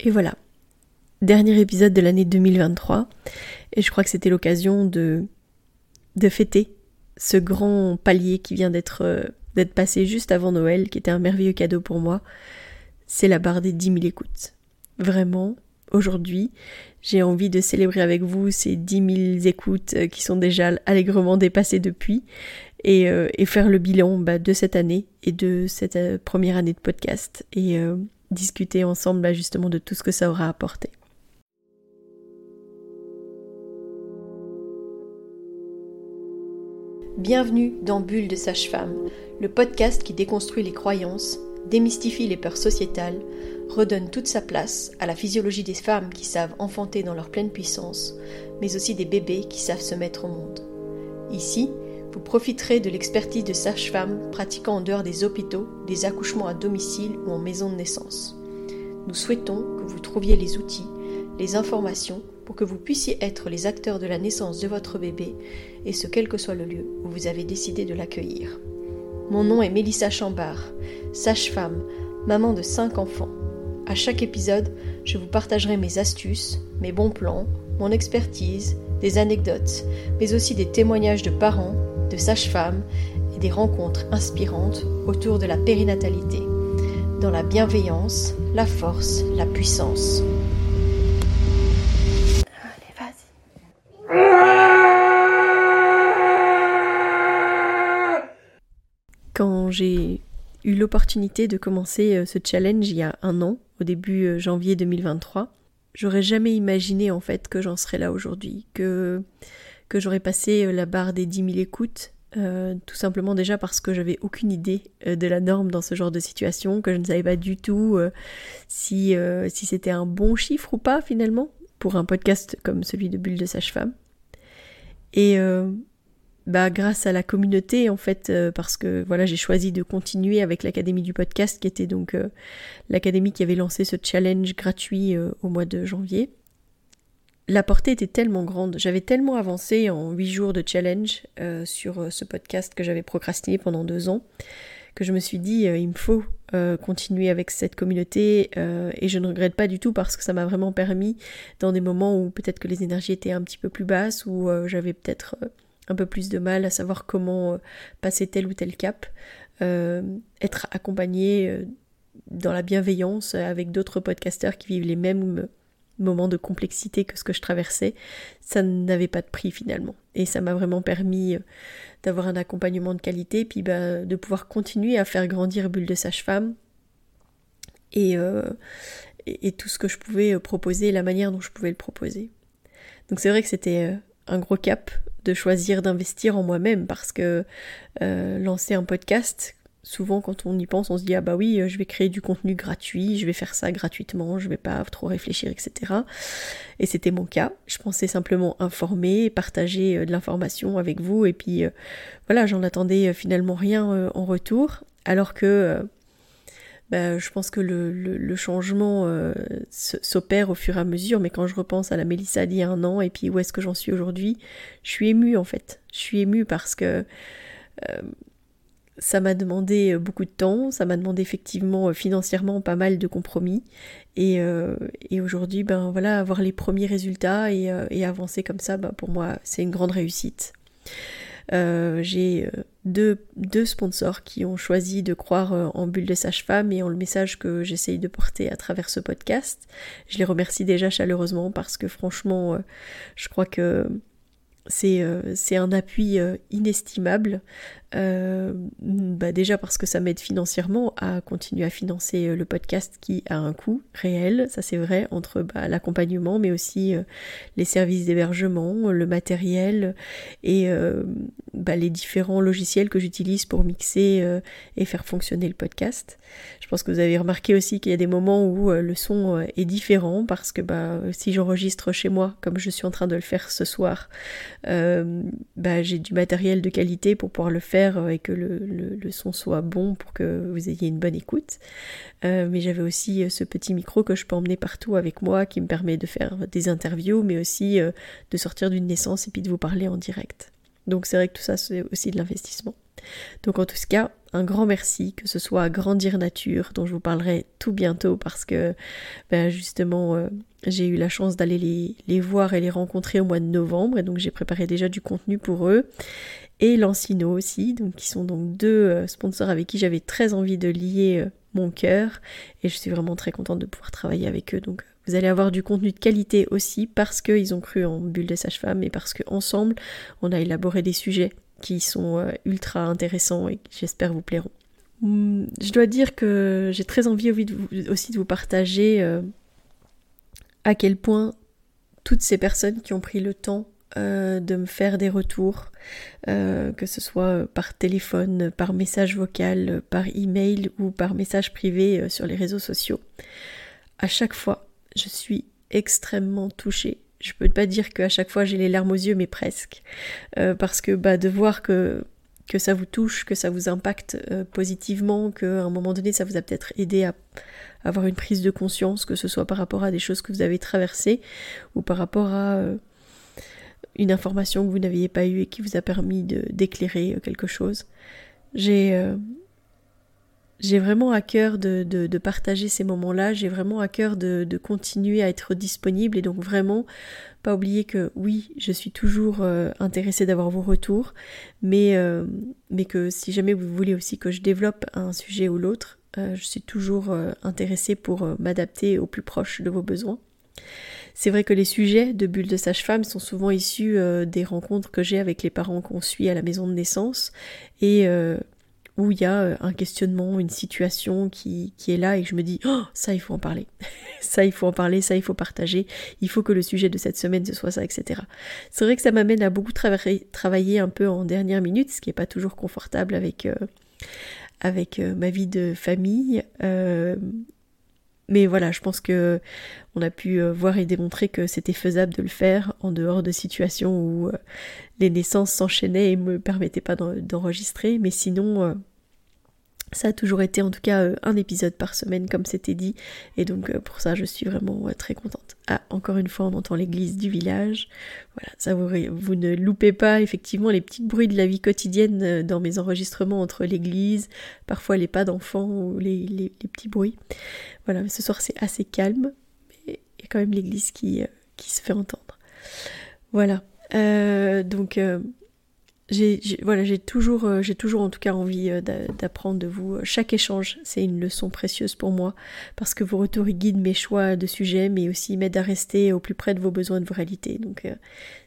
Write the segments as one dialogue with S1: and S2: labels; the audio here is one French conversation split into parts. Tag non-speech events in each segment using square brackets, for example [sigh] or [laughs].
S1: Et voilà, dernier épisode de l'année 2023. Et je crois que c'était l'occasion de, de fêter ce grand palier qui vient d'être euh, d'être passé juste avant Noël, qui était un merveilleux cadeau pour moi. C'est la barre des 10 000 écoutes. Vraiment, aujourd'hui, j'ai envie de célébrer avec vous ces 10 000 écoutes euh, qui sont déjà allègrement dépassées depuis et, euh, faire le bilan bah, de cette année et de cette première année de podcast et discuter ensemble bah, justement de tout ce que ça aura apporté. Bienvenue dans Bulle de Sage-Femme, le podcast qui déconstruit les croyances, démystifie les peurs sociétales, redonne toute sa place à la physiologie des femmes qui savent enfanter dans leur pleine puissance, mais aussi des bébés qui savent se mettre au monde. Ici, vous profiterez de l'expertise de sages-femmes pratiquant en dehors des hôpitaux, des accouchements à domicile ou en maison de naissance. Nous souhaitons que vous trouviez les outils, les informations pour que vous puissiez être les acteurs de la naissance de votre bébé, et ce quel que soit le lieu où vous avez décidé de l'accueillir. Mon nom est Mélissa Chambard, sage-femme, maman de cinq enfants. À chaque épisode, je vous partagerai mes astuces, mes bons plans, mon expertise, des anecdotes, mais aussi des témoignages de parents, de sages-femmes et des rencontres inspirantes autour de la périnatalité, dans la bienveillance, la force, la puissance. Quand j'ai eu l'opportunité de commencer euh, ce challenge il y a un an, au début euh, janvier 2023, j'aurais jamais imaginé en fait que j'en serais là aujourd'hui, que, que j'aurais passé euh, la barre des 10 000 écoutes, tout simplement déjà parce que j'avais aucune idée de la norme dans ce genre de situation, que je ne savais pas du tout si, c'était un bon chiffre ou pas finalement pour un podcast comme celui de Bulle de Sage-Femme. Et bah, grâce à la communauté en fait euh, parce que voilà j'ai choisi de continuer avec l'académie du podcast qui était donc euh, l'académie qui avait lancé ce challenge gratuit euh, au mois de janvier. La portée était tellement grande, j'avais tellement avancé en huit jours de challenge sur ce podcast que j'avais procrastiné pendant deux ans que je me suis dit il me faut continuer avec cette communauté et je ne regrette pas du tout parce que ça m'a vraiment permis dans des moments où peut-être que les énergies étaient un petit peu plus basses ou j'avais peut-être un peu plus de mal à savoir comment euh, passer tel ou tel cap, euh, être accompagné euh, dans la bienveillance avec d'autres podcasteurs qui vivent les mêmes moments de complexité que ce que je traversais, ça n'avait pas de prix finalement. Et ça m'a vraiment permis d'avoir un accompagnement de qualité, puis bah, de pouvoir continuer à faire grandir Bulle de Sage-Femme et, et, tout ce que je pouvais proposer, la manière dont je pouvais le proposer. Donc c'est vrai que c'était un gros cap de choisir d'investir en moi-même parce que euh, lancer un podcast, souvent quand on y pense, on se dit ah bah oui, je vais créer du contenu gratuit, je vais faire ça gratuitement, je vais pas trop réfléchir, etc. Et c'était mon cas. Je pensais simplement informer, partager euh, de l'information avec vous, et puis euh, voilà, j'en attendais finalement rien en retour, alors que bah, je pense que le, le, changement euh, s'opère au fur et à mesure, mais quand je repense à la Mélissa d'il y a un an et puis où est-ce que j'en suis aujourd'hui, je suis émue en fait. Je suis émue parce que euh, ça m'a demandé beaucoup de temps, ça m'a demandé effectivement euh, financièrement pas mal de compromis, et, et aujourd'hui, ben voilà, avoir les premiers résultats et, avancer comme ça, ben, pour moi, c'est une grande réussite. Euh, j'ai euh, deux, deux, sponsors qui ont choisi de croire euh, en Bulle de Sage-Femme et en le message que j'essaye de porter à travers ce podcast. Je les remercie déjà chaleureusement parce que franchement, je crois que c'est un appui inestimable. Bah déjà parce que ça m'aide financièrement à continuer à financer le podcast qui a un coût réel, ça c'est vrai, entre bah, l'accompagnement mais aussi les services d'hébergement, le matériel et bah, les différents logiciels que j'utilise pour mixer euh, et faire fonctionner le podcast. Je pense que vous avez remarqué aussi qu'il y a des moments où euh, le son euh, est différent parce que si j'enregistre chez moi, comme je suis en train de le faire ce soir, bah, j'ai du matériel de qualité pour pouvoir le faire et que le, le, son soit bon pour que vous ayez une bonne écoute. mais j'avais aussi ce petit micro que je peux emmener partout avec moi qui me permet de faire des interviews, mais aussi de sortir d'une naissance et puis de vous parler en direct. Donc c'est vrai que tout ça, c'est aussi de l'investissement. Donc en tout cas, un grand merci, que ce soit à Grandir Nature, dont je vous parlerai tout bientôt parce que ben justement euh, j'ai eu la chance d'aller les, voir et les rencontrer au mois de novembre et donc j'ai préparé déjà du contenu pour eux. Et Lancino aussi, donc qui sont donc deux euh, sponsors avec qui j'avais très envie de lier euh, mon cœur et je suis vraiment très contente de pouvoir travailler avec eux. Donc vous allez avoir du contenu de qualité aussi parce qu'ils ont cru en Bulle des sages-femmes et parce qu'ensemble on a élaboré des sujets qui sont euh, ultra intéressants et qui j'espère vous plairont. Hum, je dois dire que j'ai très envie aussi de vous partager euh, à quel point toutes ces personnes qui ont pris le temps euh, de me faire des retours, que ce soit par téléphone, par message vocal, par email ou par message privé sur les réseaux sociaux. À chaque fois, je suis extrêmement touchée je peux pas dire qu'à chaque fois j'ai les larmes aux yeux, mais presque. Euh, parce que bah, de voir que, que ça vous touche, que ça vous impacte euh, positivement, qu'à un moment donné ça vous a peut-être aidé à avoir une prise de conscience, que ce soit par rapport à des choses que vous avez traversées ou par rapport à euh, une information que vous n'aviez pas eue et qui vous a permis d'éclairer quelque chose. J'ai j'ai vraiment à cœur de, de, partager ces moments-là, j'ai vraiment à cœur de, de, continuer à être disponible et donc vraiment pas oublier que oui, je suis toujours euh, intéressée d'avoir vos retours, mais, euh, mais que si jamais vous voulez aussi que je développe un sujet ou l'autre, euh, je suis toujours intéressée pour m'adapter au plus proche de vos besoins. C'est vrai que les sujets de bulles de sage-femme sont souvent issus des rencontres que j'ai avec les parents qu'on suit à la maison de naissance et où il y a euh, un questionnement, une situation qui, qui est là et je me dis oh, ça il faut en parler, [laughs] ça il faut en parler, ça il faut partager, il faut que le sujet de cette semaine ce soit ça, etc. C'est vrai que ça m'amène à beaucoup travailler, un peu en dernière minute, ce qui n'est pas toujours confortable avec, euh, euh, ma vie de famille. Mais voilà, je pense que on a pu voir et démontrer que c'était faisable de le faire en dehors de situations où les naissances s'enchaînaient et me permettaient pas d'enregistrer. Mais sinon, ça a toujours été en tout cas euh, un épisode par semaine comme c'était dit et donc euh, pour ça je suis vraiment très contente. Ah encore une fois on entend l'église du village. Voilà, ça vous, vous ne loupez pas effectivement les petits bruits de la vie quotidienne euh, dans mes enregistrements entre l'église, parfois les pas d'enfants ou les, les, petits bruits. Voilà, mais ce soir c'est assez calme, mais il y a quand même l'église qui, qui se fait entendre. Voilà. donc j'ai voilà, j'ai toujours, euh, j'ai toujours en tout cas envie euh, d'apprendre de vous. Chaque échange, c'est une leçon précieuse pour moi parce que vos retours guident mes choix de sujets, mais aussi m'aident à rester au plus près de vos besoins, de vos réalités. Donc, euh,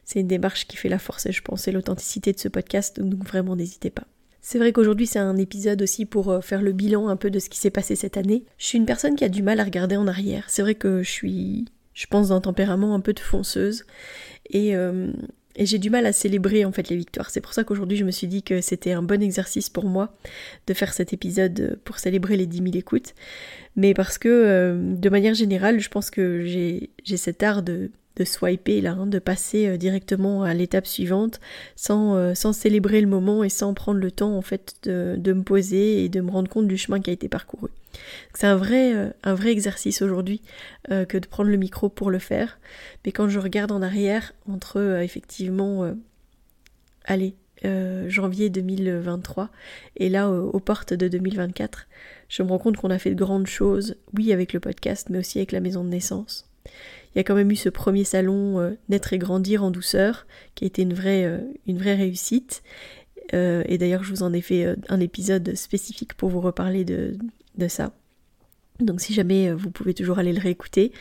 S1: c'est une démarche qui fait la force, et je pense, et l'authenticité de ce podcast. Donc, vraiment, n'hésitez pas. C'est vrai qu'aujourd'hui c'est un épisode aussi pour faire le bilan un peu de ce qui s'est passé cette année. Je suis une personne qui a du mal à regarder en arrière. C'est vrai que je suis, je pense, d'un tempérament un peu de fonceuse. Et, et j'ai du mal à célébrer en fait les victoires. C'est pour ça qu'aujourd'hui je me suis dit que c'était un bon exercice pour moi de faire cet épisode pour célébrer les 10 000 écoutes. Mais parce que euh, de manière générale, je pense que j'ai cet art de, de swiper là, hein, de passer euh, directement à l'étape suivante sans, euh, sans célébrer le moment et sans prendre le temps en fait de, de me poser et de me rendre compte du chemin qui a été parcouru. C'est un vrai, euh, un vrai exercice aujourd'hui euh, que de prendre le micro pour le faire. Mais quand je regarde en arrière, entre euh, effectivement, allez, janvier 2023 et là aux, portes de 2024, je me rends compte qu'on a fait de grandes choses, oui avec le podcast, mais aussi avec la maison de naissance. Il y a quand même eu ce premier salon Naître et grandir en douceur, qui a été une vraie, une vraie réussite. et d'ailleurs, je vous en ai fait un épisode spécifique pour vous reparler de, de ça. Donc si jamais euh, vous pouvez toujours aller le réécouter,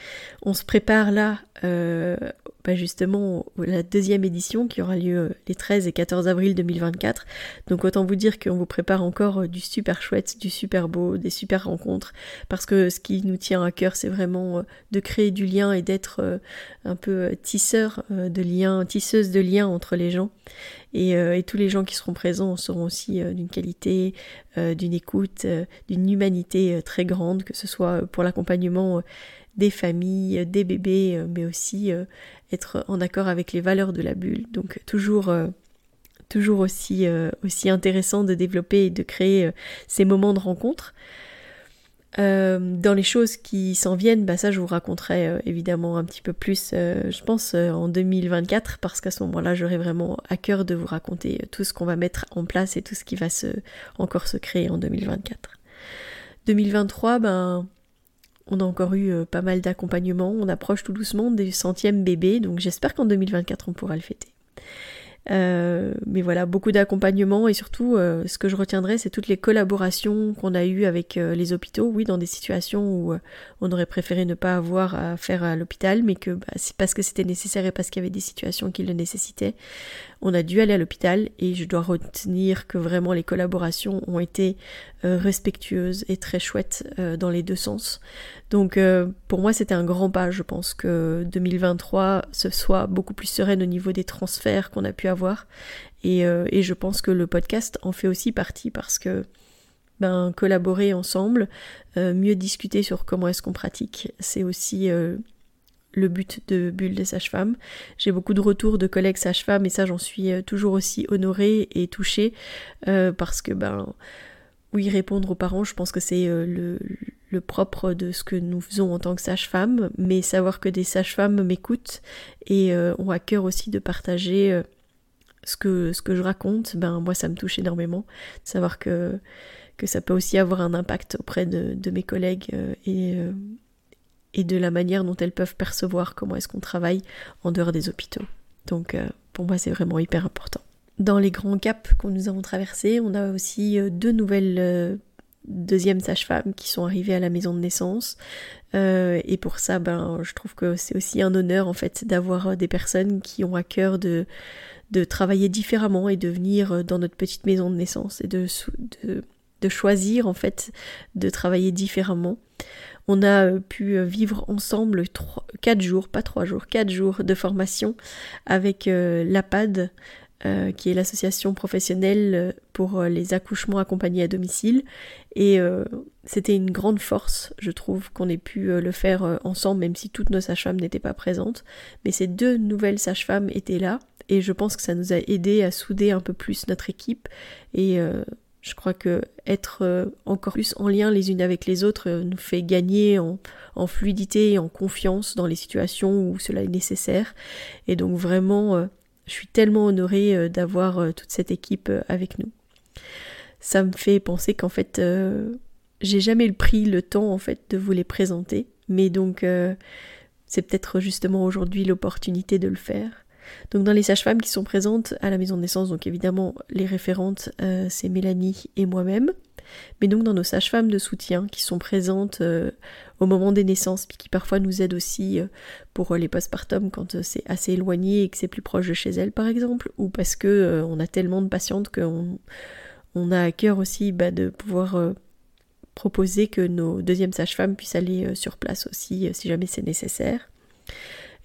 S1: on se prépare là euh, bah justement la deuxième édition qui aura lieu euh, les 13 et 14 avril 2024. Donc autant vous dire qu'on vous prépare encore du super chouette, du super beau, des super rencontres, parce que ce qui nous tient à cœur c'est vraiment de créer du lien et d'être un peu tisseur de liens, tisseuse de liens entre les gens. Euh, et, tous les gens qui seront présents seront aussi euh, d'une qualité, euh, d'une écoute, d'une humanité très grande, que ce soit pour l'accompagnement des familles, des bébés, mais aussi être en accord avec les valeurs de la bulle. Donc toujours toujours aussi, intéressant de développer et de créer ces moments de rencontre. dans les choses qui s'en viennent, bah ça je vous raconterai évidemment un petit peu plus, je pense, en 2024, parce qu'à ce moment-là, j'aurai vraiment à cœur de vous raconter tout ce qu'on va mettre en place et tout ce qui va encore se créer en 2024. 2023, ben, on a encore eu euh, pas mal d'accompagnements. On approche tout doucement des centièmes bébés, donc j'espère qu'en 2024 on pourra le fêter. Euh, mais voilà, beaucoup d'accompagnement et surtout, euh, ce que je retiendrai, c'est toutes les collaborations qu'on a eues avec les hôpitaux. Oui, dans des situations où on aurait préféré ne pas avoir à faire à l'hôpital, mais que bah, c'est parce que c'était nécessaire et parce qu'il y avait des situations qui le nécessitaient on a dû aller à l'hôpital et je dois retenir que vraiment les collaborations ont été euh, respectueuses et très chouettes euh, dans les deux sens. Donc euh, pour moi c'était un grand pas, je pense que 2023 ce soit beaucoup plus sereine au niveau des transferts qu'on a pu avoir et, je pense que le podcast en fait aussi partie parce que ben, collaborer ensemble, mieux discuter sur comment est-ce qu'on pratique, c'est aussi le but de Bulle des sages-femmes. J'ai beaucoup de retours de collègues sages-femmes et ça j'en suis euh, toujours aussi honorée et touchée euh, parce que ben oui répondre aux parents je pense que c'est euh, le, propre de ce que nous faisons en tant que sages-femmes mais savoir que des sages-femmes m'écoutent et ont à cœur aussi de partager ce que, ce que je raconte ben moi ça me touche énormément savoir que que ça peut aussi avoir un impact auprès de, de mes collègues et et de la manière dont elles peuvent percevoir comment est-ce qu'on travaille en dehors des hôpitaux. Donc euh, pour moi c'est vraiment hyper important. Dans les grands caps que nous avons traversés, on a aussi euh, deux nouvelles euh, deuxièmes sages-femmes qui sont arrivées à la maison de naissance. et pour ça, ben, je trouve que c'est aussi un honneur en fait d'avoir des personnes qui ont à cœur de, de travailler différemment et de venir dans notre petite maison de naissance et de, de, de choisir en fait de travailler différemment. On a euh, pu euh, vivre ensemble 4 jours, pas 3 jours, 4 jours de formation avec euh, l'APAD, qui est l'association professionnelle pour les accouchements accompagnés à domicile. Et c'était une grande force, je trouve, qu'on ait pu le faire ensemble, même si toutes nos sages-femmes n'étaient pas présentes. Mais ces deux nouvelles sages-femmes étaient là, et je pense que ça nous a aidé à souder un peu plus notre équipe je crois que être euh, encore plus en lien les unes avec les autres euh, nous fait gagner en, fluidité et en confiance dans les situations où cela est nécessaire. Et donc vraiment, euh, je suis tellement honorée d'avoir toute cette équipe avec nous. Ça me fait penser qu'en fait, j'ai jamais pris le temps en fait de vous les présenter, mais donc c'est peut-être justement aujourd'hui l'opportunité de le faire. Donc dans les sages-femmes qui sont présentes à la maison de naissance, donc évidemment les référentes, euh, c'est Mélanie et moi-même. Mais donc dans nos sages-femmes de soutien qui sont présentes euh, au moment des naissances, puis qui parfois nous aident aussi euh, pour les postpartum quand c'est assez éloigné et que c'est plus proche de chez elles par exemple, ou parce que on a tellement de patientes qu'on on a à cœur aussi bah, de pouvoir proposer que nos deuxièmes sages-femmes puissent aller sur place aussi si jamais c'est nécessaire.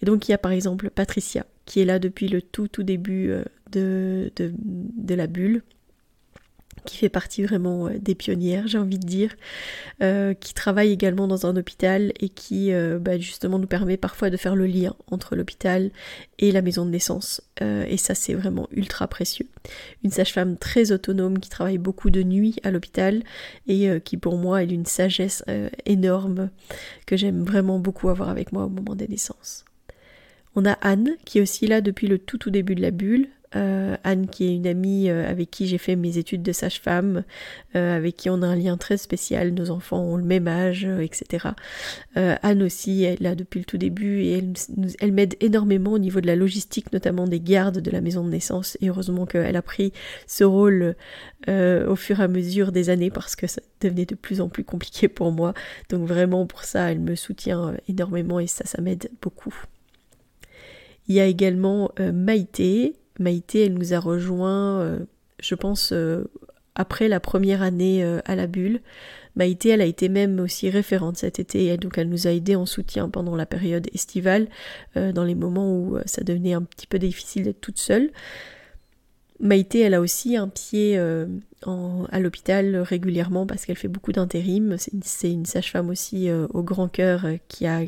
S1: Et donc il y a par exemple Patricia, qui est là depuis le tout tout début euh, de, de, la bulle, qui fait partie vraiment euh, des pionnières, j'ai envie de dire, euh, qui travaille également dans un hôpital et qui bah, justement nous permet parfois de faire le lien entre l'hôpital et la maison de naissance. et ça c'est vraiment ultra précieux. Une sage-femme très autonome qui travaille beaucoup de nuit à l'hôpital et qui pour moi est d'une sagesse énorme que j'aime vraiment beaucoup avoir avec moi au moment des naissances. On a Anne qui est aussi là depuis le tout tout début de la bulle. Euh, Anne qui est une amie euh, avec qui j'ai fait mes études de sage-femme, euh, avec qui on a un lien très spécial, nos enfants ont le même âge, etc. Anne aussi est là depuis le tout début et elle, elle m'aide énormément au niveau de la logistique, notamment des gardes de la maison de naissance. Et heureusement qu'elle a pris ce rôle au fur et à mesure des années parce que ça devenait de plus en plus compliqué pour moi. Donc vraiment pour ça, elle me soutient énormément et ça, ça m'aide beaucoup. Il y a également euh, Maïté. Maïté, elle nous a rejoint, euh, je pense, euh, après la première année à la bulle. Maïté, elle a été même aussi référente cet été, et donc elle nous a aidé en soutien pendant la période estivale, dans les moments où ça devenait un petit peu difficile d'être toute seule. Maïté, elle a aussi un pied à l'hôpital régulièrement parce qu'elle fait beaucoup d'intérim. C'est une, sage-femme aussi au grand cœur qui a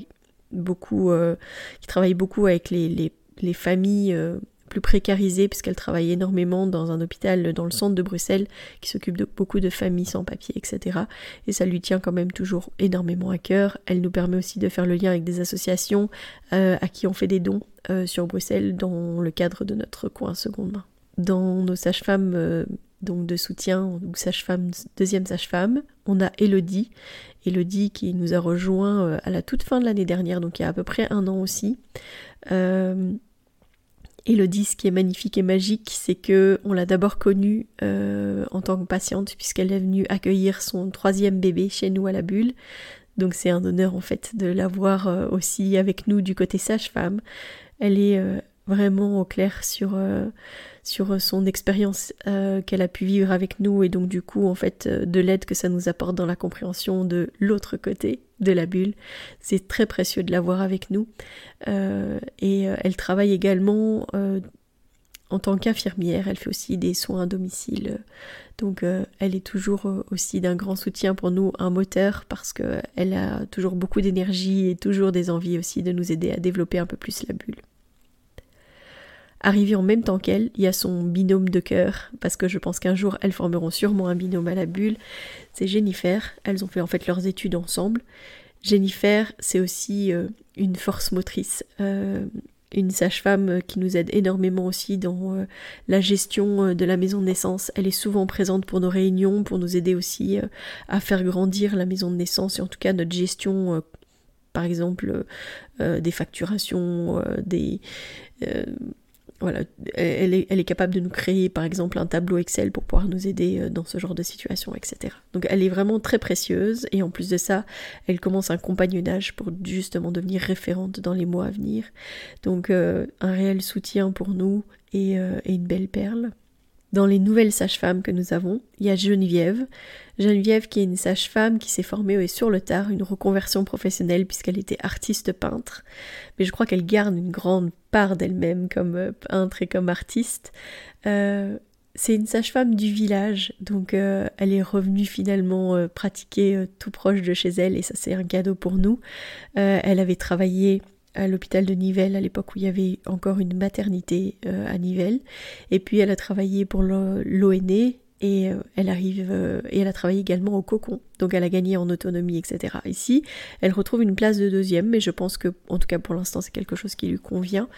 S1: beaucoup, euh, qui travaille beaucoup avec les, les, familles euh, plus précarisée puisqu'elle travaille énormément dans un hôpital dans le centre de Bruxelles qui s'occupe de beaucoup de familles sans papier, etc. Et ça lui tient quand même toujours énormément à cœur. Elle nous permet aussi de faire le lien avec des associations euh, à qui on fait des dons sur Bruxelles dans le cadre de notre coin seconde main. Dans nos sages-femmes donc de soutien, ou sage-femme, deuxième sage-femme, on a Elodie. Elodie qui nous a rejoint à la toute fin de l'année dernière, donc il y a à peu près un an aussi. Elodie, ce qui est magnifique et magique, c'est que on l'a d'abord connue euh, en tant que patiente puisqu'elle est venue accueillir son troisième bébé chez nous à la Bulle. Donc c'est un honneur en fait de l'avoir euh, aussi avec nous du côté sage-femme. Elle est euh, vraiment au clair sur, euh, sur son expérience euh, qu'elle a pu vivre avec nous et donc du coup en fait euh, de l'aide que ça nous apporte dans la compréhension de l'autre côté de la bulle. C'est très précieux de l'avoir avec nous. et elle travaille également en tant qu'infirmière, elle fait aussi des soins à domicile. Donc elle est toujours aussi d'un grand soutien pour nous, un moteur, parce qu'elle a toujours beaucoup d'énergie et toujours des envies aussi de nous aider à développer un peu plus la bulle. Arrivé en même temps qu'elle, il y a son binôme de cœur, parce que je pense qu'un jour elles formeront sûrement un binôme à la bulle. C'est Jennifer, elles ont fait en fait leurs études ensemble. Jennifer, c'est aussi euh, une force motrice, euh, une sage-femme qui nous aide énormément aussi dans euh, la gestion de la maison de naissance. Elle est souvent présente pour nos réunions, pour nous aider aussi à faire grandir la maison de naissance et en tout cas notre gestion par exemple des facturations, des, voilà, elle est, capable de nous créer par exemple un tableau Excel pour pouvoir nous aider euh, dans ce genre de situation, etc. Donc elle est vraiment très précieuse et en plus de ça, elle commence un compagnonnage pour justement devenir référente dans les mois à venir. Donc euh, un réel soutien pour nous et, euh, et une belle perle. Dans les nouvelles sages-femmes que nous avons, il y a Geneviève. Geneviève qui est une sage-femme qui s'est formée sur le tard une reconversion professionnelle puisqu'elle était artiste peintre. Mais je crois qu'elle garde une grande part d'elle-même comme euh, peintre et comme artiste. Euh, c'est une sage-femme du village, donc euh, elle est revenue finalement pratiquer tout proche de chez elle et ça c'est un cadeau pour nous. elle avait travaillé à l'hôpital de Nivelles à l'époque où il y avait encore une maternité euh, à Nivelles. Et puis elle a travaillé pour l'ONE et euh, elle arrive euh, et elle a travaillé également au cocon. Donc elle a gagné en autonomie etc ici elle retrouve une place de deuxième mais je pense que en tout cas pour l'instant c'est quelque chose qui lui convient.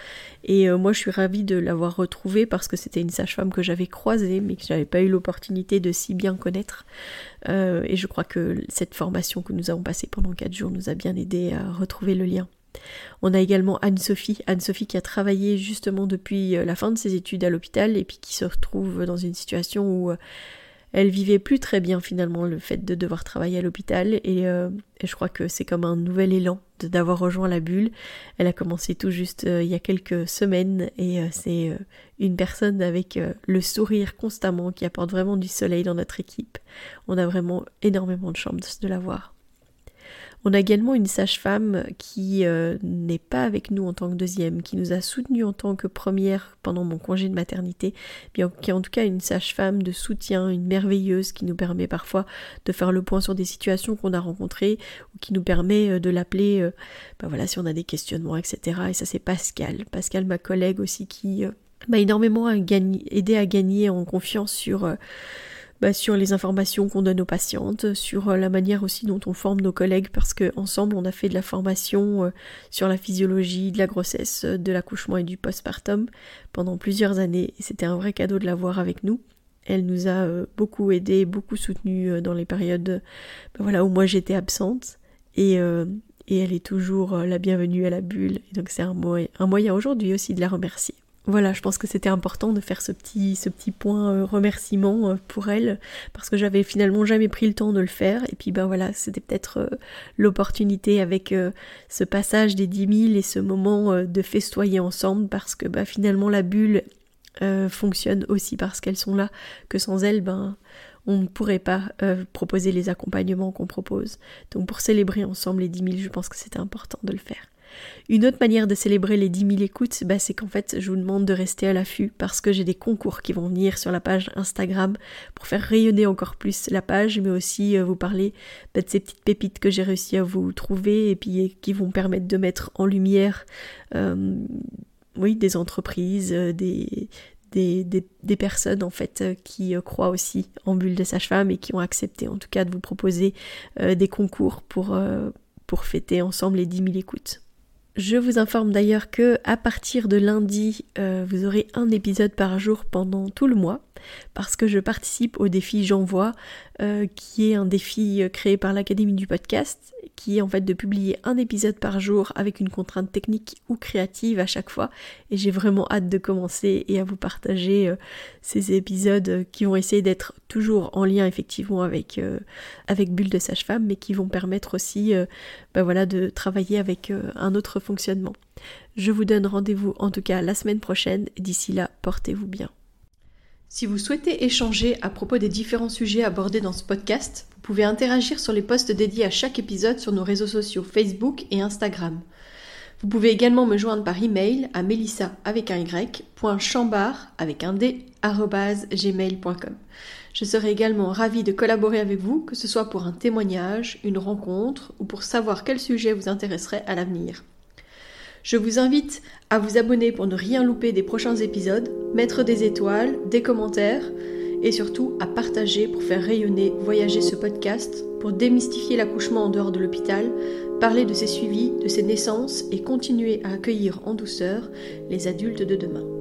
S1: Et moi je suis ravie de l'avoir retrouvée parce que c'était une sage-femme que j'avais croisée mais que j'avais pas eu l'opportunité de si bien connaître. Et je crois que cette formation que nous avons passée pendant quatre jours nous a bien aidé à retrouver le lien on a également Anne-Sophie, Anne-Sophie qui a travaillé justement depuis euh, la fin de ses études à l'hôpital et puis qui se retrouve dans une situation où euh, elle vivait plus très bien finalement le fait de devoir travailler à l'hôpital euh, et, je crois que c'est comme un nouvel élan d'avoir rejoint la bulle. Elle a commencé tout juste il y a quelques semaines et c'est une personne avec le sourire constamment qui apporte vraiment du soleil dans notre équipe. On a vraiment énormément de chance de la voir. On a également une sage-femme qui euh, n'est pas avec nous en tant que deuxième, qui nous a soutenus en tant que première pendant mon congé de maternité, qui est en tout cas une sage-femme de soutien, une merveilleuse qui nous permet parfois de faire le point sur des situations qu'on a rencontrées ou qui nous permet euh, de l'appeler, euh, ben voilà, si on a des questionnements, etc. Et ça c'est Pascal, Pascal ma collègue aussi qui m'a énormément aidé à gagner en confiance sur bah, sur les informations qu'on donne aux patientes, sur euh, la manière aussi dont on forme nos collègues, parce qu'ensemble on a fait de la formation euh, sur la physiologie de la grossesse, euh, de l'accouchement et du postpartum pendant plusieurs années, c'était un vrai cadeau de l'avoir avec nous. Elle nous a beaucoup aidé, beaucoup soutenu dans les périodes bah, voilà, où moi j'étais absente, et, elle est toujours la bienvenue à la bulle, donc c'est un moyen aujourd'hui aussi de la remercier. Voilà, je pense que c'était important de faire ce petit, ce petit point euh, remerciement euh, pour elle, parce que j'avais finalement jamais pris le temps de le faire, et puis ben voilà, c'était peut-être euh, l'opportunité avec ce passage des 10 000 et ce moment de festoyer ensemble, parce que ben, finalement la bulle fonctionne aussi parce qu'elles sont là, que sans elles, ben on ne pourrait pas proposer les accompagnements qu'on propose. Donc pour célébrer ensemble les 10 000, je pense que c'était important de le faire. Une autre manière de célébrer les 10 000 écoutes, bah, c'est qu'en fait, je vous demande de rester à l'affût parce que j'ai des concours qui vont venir sur la page Instagram pour faire rayonner encore plus la page, mais aussi euh, vous parler bah, de ces petites pépites que j'ai réussi à vous trouver et puis qui vont permettre de mettre en lumière euh, oui, des entreprises, des, personnes en fait qui croient aussi en bulle de sage-femme et qui ont accepté en tout cas de vous proposer des concours pour, pour fêter ensemble les 10 000 écoutes. Je vous informe d'ailleurs que à partir de lundi, vous aurez un épisode par jour pendant tout le mois parce que je participe au défi J'envoie, euh, qui est un défi euh, créé par l'Académie du podcast, qui est en fait de publier un épisode par jour avec une contrainte technique ou créative à chaque fois. Et j'ai vraiment hâte de commencer et à vous partager euh, ces épisodes qui vont essayer d'être toujours en lien effectivement avec, avec Bulle de Sage-Femme, mais qui vont permettre aussi bah voilà, de travailler avec un autre fonctionnement. Je vous donne rendez-vous en tout cas la semaine prochaine. D'ici là, portez-vous bien. Si vous souhaitez échanger à propos des différents sujets abordés dans ce podcast, vous pouvez interagir sur les posts dédiés à chaque épisode sur nos réseaux sociaux Facebook et Instagram. Vous pouvez également me joindre par email à melissa avec un y, avec un d, gmail.com. Je serai également ravie de collaborer avec vous, que ce soit pour un témoignage, une rencontre ou pour savoir quel sujet vous intéresserait à l'avenir. Je vous invite à vous abonner pour ne rien louper des prochains épisodes, mettre des étoiles, des commentaires et surtout à partager pour faire rayonner, voyager ce podcast, pour démystifier l'accouchement en dehors de l'hôpital, parler de ses suivis, de ses naissances et continuer à accueillir en douceur les adultes de demain.